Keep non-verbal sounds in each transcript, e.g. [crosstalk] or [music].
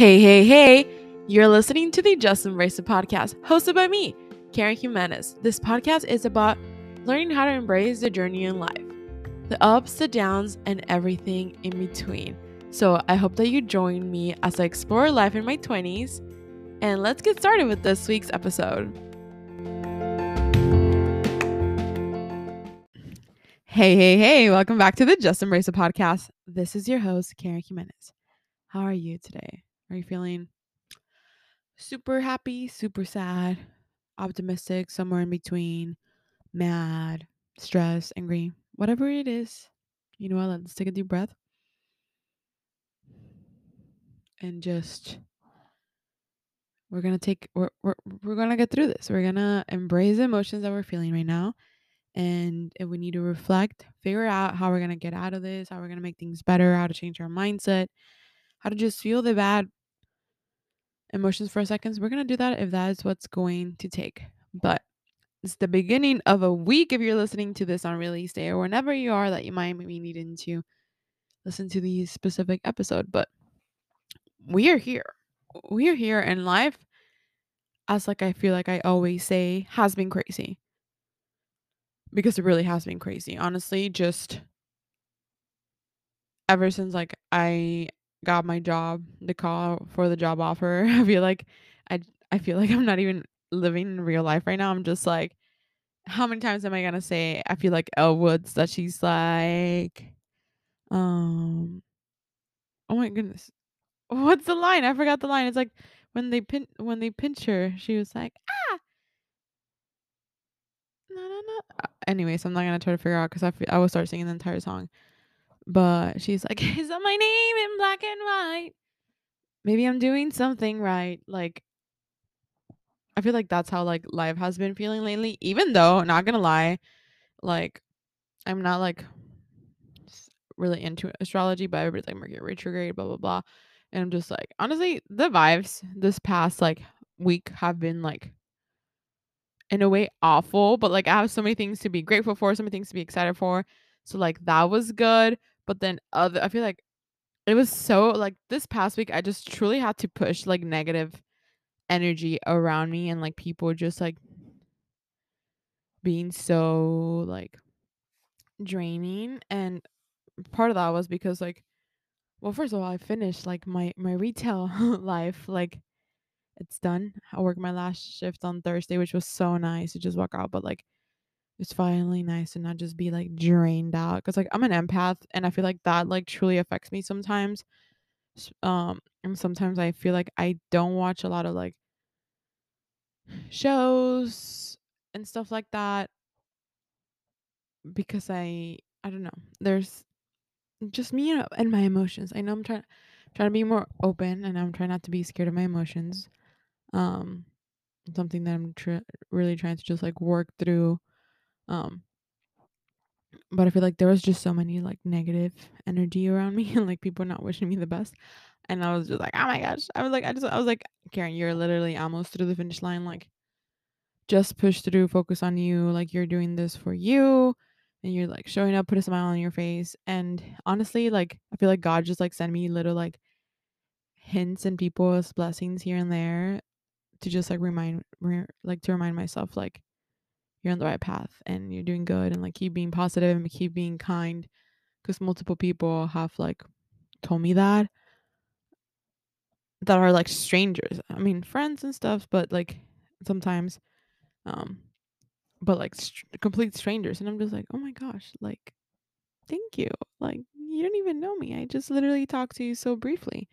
Hey, hey, hey! You're listening to the Just Embrace podcast, hosted by me, Karen Jimenez. This podcast is about learning how to embrace the journey in life, the ups, the downs, and everything in between. So I hope that you join me as I explore life in my 20s. And let's get started with this week's episode. Hey, hey, hey, welcome back to the Just Embrace podcast. This is your host, Karen Jimenez. How are you today? Are you feeling super happy, super sad, optimistic, somewhere in between, mad, stressed, angry, whatever it is? You know what? Let's take a deep breath and just we're gonna take we're, we're, we're gonna get through this we're gonna embrace the emotions that we're feeling right now and if we need to reflect figure out how we're gonna get out of this how we're gonna make things better how to change our mindset how to just feel the bad emotions for a second we're gonna do that if that is what's going to take but it's the beginning of a week if you're listening to this on release day or whenever you are that you might be needing to listen to the specific episode but we are here. We are here and life as like I feel like I always say has been crazy. Because it really has been crazy. Honestly, just ever since like I got my job, the call for the job offer, [laughs] I feel like I I feel like I'm not even living in real life right now. I'm just like how many times am I gonna say I feel like Elle Woods that she's like um oh my goodness What's the line? I forgot the line. It's like when they pin when they pinch her, she was like, ah. No, no, no. Anyways, I'm not gonna try to figure out because I, f- I will start singing the entire song. But she's like, [laughs] is that my name in black and white? Maybe I'm doing something right. Like, I feel like that's how like life has been feeling lately. Even though, not gonna lie, like, I'm not like really into astrology, but everybody's like Mercury retrograde, blah blah blah. And I'm just like, honestly, the vibes this past like week have been like in a way awful, but like I have so many things to be grateful for, so many things to be excited for. So like that was good. But then other I feel like it was so like this past week I just truly had to push like negative energy around me and like people just like being so like draining and part of that was because like well, first of all, I finished like my my retail [laughs] life. Like it's done. I worked my last shift on Thursday, which was so nice to just walk out. But like it's finally nice to not just be like drained out. Because like I'm an empath, and I feel like that like truly affects me sometimes. Um, and sometimes I feel like I don't watch a lot of like shows and stuff like that because I I don't know. There's just me and my emotions. I know I'm trying trying to be more open and I'm trying not to be scared of my emotions. Um something that I'm tr- really trying to just like work through um but I feel like there was just so many like negative energy around me [laughs] and like people not wishing me the best. And I was just like, "Oh my gosh." I was like I just I was like, "Karen, you're literally almost through the finish line like just push through, focus on you. Like you're doing this for you." and you're like showing up, put a smile on your face. And honestly, like I feel like God just like sent me little like hints and people's blessings here and there to just like remind re- like to remind myself like you're on the right path and you're doing good and like keep being positive and keep being kind because multiple people have like told me that that are like strangers. I mean friends and stuff but like sometimes um but like complete strangers and i'm just like oh my gosh like thank you. Like you don't even know me. I just literally talked to you so briefly.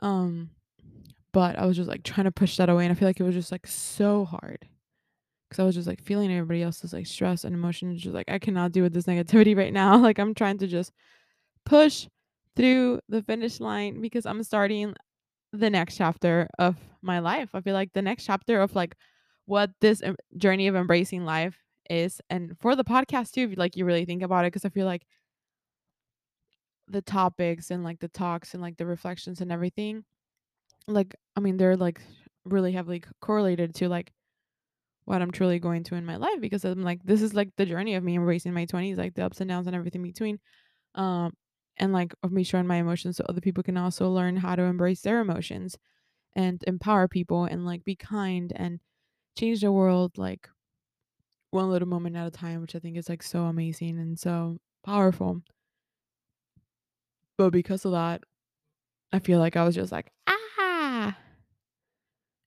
Um but i was just like trying to push that away and i feel like it was just like so hard because i was just like feeling everybody else's like stress and emotions just like i cannot deal with this [laughs] negativity right now. Like i'm trying to just push through the finish line because i'm starting the next chapter of my life. I feel like the next chapter of like what this journey of embracing life is. And for the podcast too if you like you really think about it because i feel like the topics and like the talks and like the reflections and everything like i mean they're like really heavily correlated to like what i'm truly going to in my life because i'm like this is like the journey of me embracing my 20s like the ups and downs and everything between um and like of me showing my emotions so other people can also learn how to embrace their emotions and empower people and like be kind and change the world like one little moment at a time, which I think is like so amazing and so powerful. But because of that, I feel like I was just like, ah,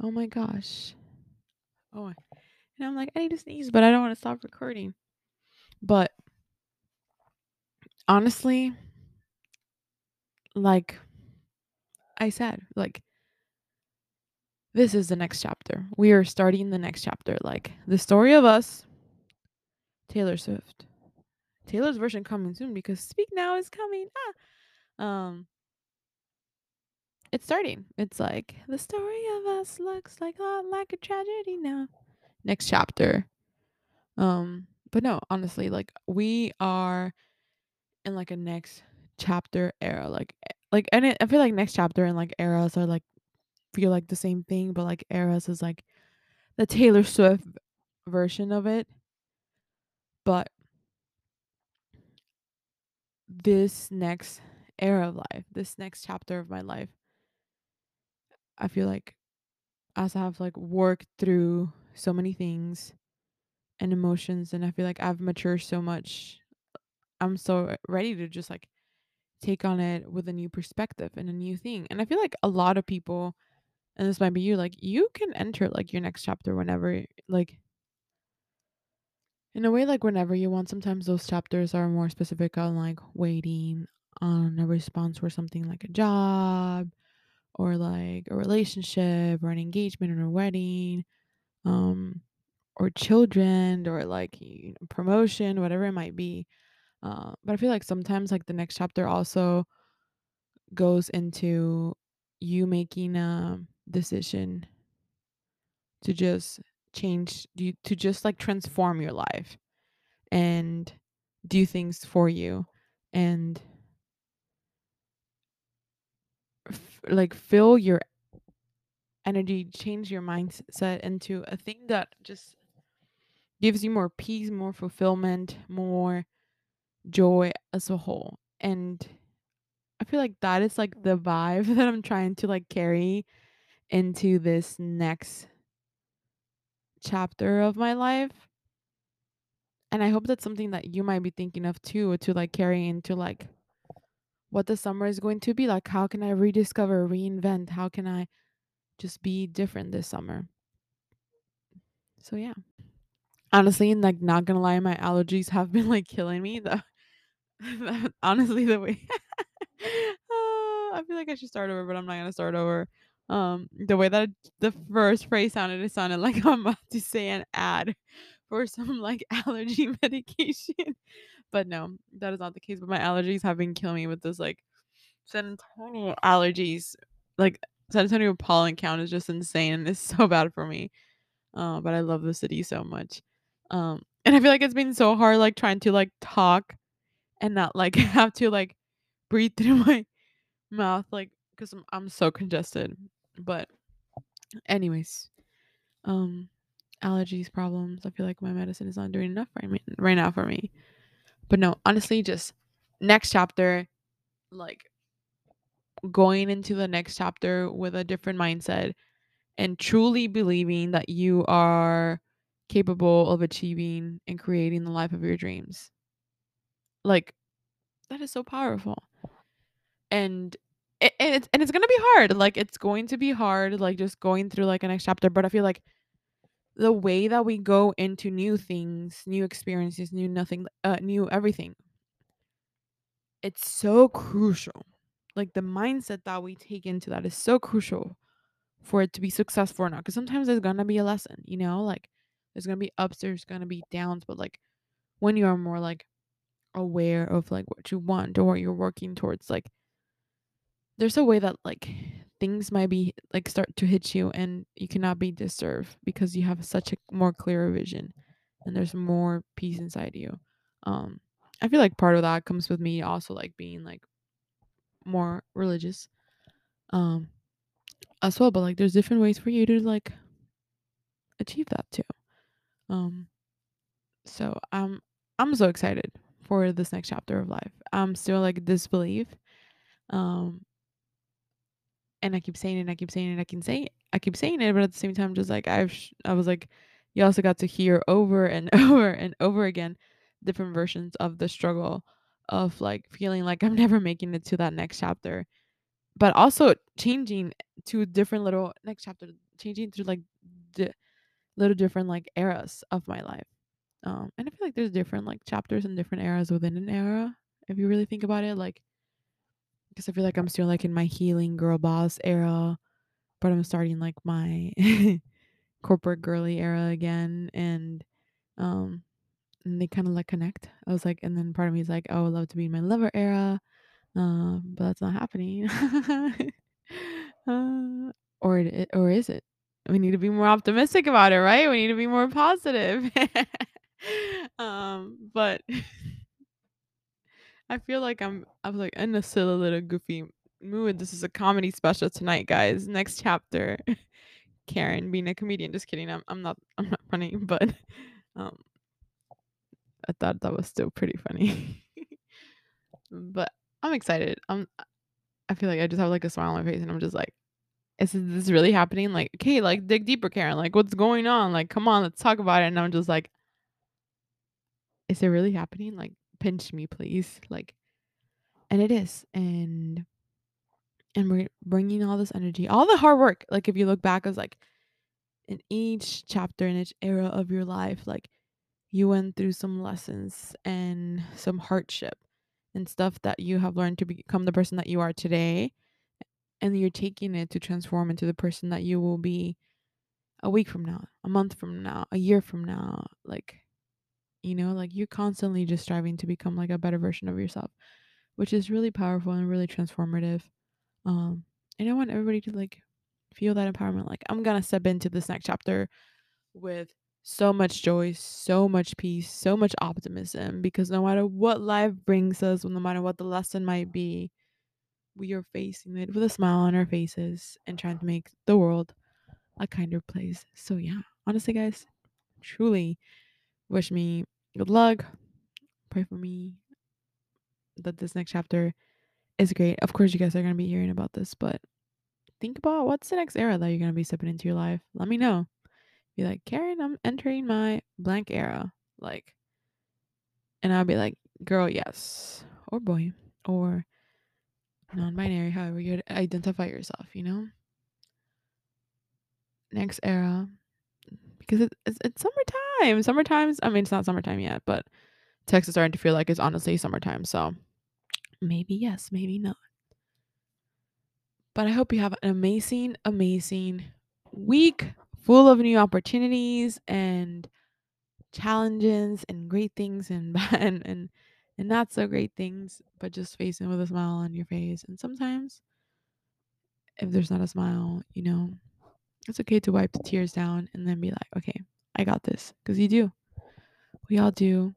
oh my gosh. Oh, and I'm like, I need to sneeze, but I don't want to stop recording. But honestly, like I said, like this is the next chapter. We are starting the next chapter. Like the story of us, Taylor Swift. Taylor's version coming soon because Speak Now is coming. Ah. Um it's starting. It's like the story of us looks like a like a tragedy now. Next chapter. Um but no, honestly, like we are in like a next chapter era. Like eh, like and it, I feel like next chapter and like eras are like feel like the same thing, but like eras is like the Taylor Swift version of it. But this next era of life, this next chapter of my life, I feel like as I have like worked through so many things and emotions and I feel like I've matured so much. I'm so eh, ready to just like take on it with a new perspective and a new thing. And I feel like a lot of people and this might be you like you can enter like your next chapter whenever like in a way like whenever you want sometimes those chapters are more specific on like waiting on a response for something like a job or like a relationship or an engagement or a wedding um or children or like you know, promotion whatever it might be uh, but i feel like sometimes like the next chapter also goes into you making a decision to just change you to just like transform your life and do things for you and f- like fill your energy change your mindset into a thing that just gives you more peace more fulfillment more joy as a whole. And i feel like that is like the vibe [laughs] that i'm trying to like carry into this next chapter of my life. And i hope that's something that you might be thinking of too to like carry into like what the summer is going to be like. How can i rediscover reinvent? How can i just be different this summer. So yeah. Honestly like not gonna lie my allergies have been like killing me the [laughs] honestly the way uh, [laughs] i feel like i should start over but i'm not gonna start over. Um the way that the first phrase sounded it sounded like i'm about to say an ad [laughs] for some like allergy medication. But no that is not the case but my allergies have been killing me with this like san antonio allergies like san antonio pollen count is just insane and it's [laughs] so bad for me uh, but i love the city so much um and i feel like it's been so hard like trying to like talk and not like [laughs] have to like breathe through [laughs] my mouth like because I'm, I'm so congested but anyways um allergies problems i feel like my medicine is not doing enough right, me, right now for me but no honestly just next chapter like going into the next chapter with a different mindset and truly believing that you are capable of achieving and creating the life of your dreams. Like that is so powerful. And it, and it's and it's gonna be hard like it's going to be hard like just going through like a next chapter but i feel like the way that we go into new things new experiences new nothing uh new everything it's so crucial like the mindset that we take into that is so crucial for it to be successful or not because sometimes there's gonna be a lesson you know like there's gonna be ups there's gonna be downs but like when you are more like aware of like what you want or what you're working towards like there's a way that like things might be like start to hit you and you cannot be disturbed because you have such a more clearer vision and there's more peace inside you. Um i feel like part of that comes with me also like being like more religious um as well but like there's different ways for you to like achieve that too um so i'm i'm so excited for this next chapter of life. I'm still like disbelief. Um and I keep saying it, I keep saying it, I can say I keep saying it, but at the same time, just like I've, sh- I was like, you also got to hear over and [laughs] over and over again different versions of the struggle of like feeling like I'm [laughs] never making it to that next chapter, but also changing to different little next chapter, changing to like the little different like eras of my life. Um, and I feel like there's different like chapters and different eras within an era. If you really think about it, like because I feel like I'm still like in my healing girl boss era, but I'm starting like my [laughs] corporate girly era again, and um, and they kind of like connect. I was like, and then part of me is like, oh, I would love to be in my lover era, um, but that's not happening. [laughs] uh, or it, or is it? We need to be more optimistic about it, right? We need to be more positive. [laughs] um, but [laughs] I feel like I'm I was like in a silly little goofy mood. This is a comedy special tonight, guys. Next chapter. Karen being a comedian. Just kidding. I'm I'm not I'm not funny, but um I thought that was still pretty funny. [laughs] but I'm excited. I'm I feel like I just have like a smile on my face and I'm just like is this really happening? Like, okay, like dig deeper, Karen. Like, what's going on? Like, come on, let's talk about it. And I'm just like, is it really happening? Like, pinch me, please. Like, and it is. And and we're bringing all this energy, all the hard work. Like, if you look back, I was like in each chapter, in each era of your life, like you went through some lessons and some hardship and stuff that you have learned to become the person that you are today and you're taking it to transform into the person that you will be a week from now, a month from now, a year from now. Like, you know, like you're constantly just striving to become like a better version of yourself, which is really powerful and really transformative. Um, and I want everybody to like feel that empowerment. Like, I'm gonna step into this next chapter with so much joy, so much peace, so much optimism because no matter what life brings us, no matter what the lesson might be, we are facing it with a smile on our faces and trying to make the world a kinder place. So, yeah, honestly, guys, truly wish me good luck. Pray for me that this next chapter is great. Of course, you guys are going to be hearing about this, but think about what's the next era that you're going to be stepping into your life. Let me know. Be like, Karen, I'm entering my blank era. Like, and I'll be like, girl, yes. Or boy. Or non binary, however you identify yourself, you know? Next era. Because it, it's, it's summertime. Summertime's, I mean, it's not summertime yet, but Texas starting to feel like it's honestly summertime. So maybe yes, maybe not. But I hope you have an amazing, amazing week full of new opportunities and challenges and great things and [laughs] and and, and not so great things, but just facing with a smile on your face. And sometimes if there's not a smile, you know, it's okay to wipe the tears down and then be like, okay, I got this. Because you do. We all do.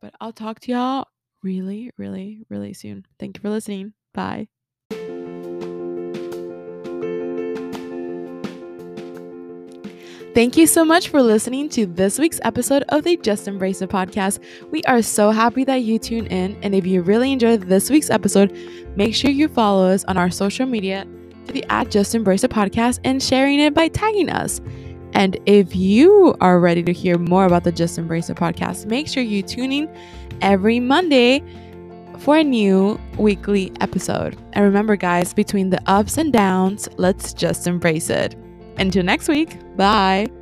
But I'll talk to y'all really, really, really soon. Thank you for listening. Bye. Thank you so much for listening to this week's episode of the Just Embrace It podcast. We are so happy that you tune in. And if you really enjoyed this week's episode, make sure you follow us on our social media to the at Just Embrace It podcast and sharing it by tagging us. And if you are ready to hear more about the Just Embrace It podcast, make sure you tune in every Monday for a new weekly episode. And remember, guys, between the ups and downs, let's just embrace it. Until next week, bye.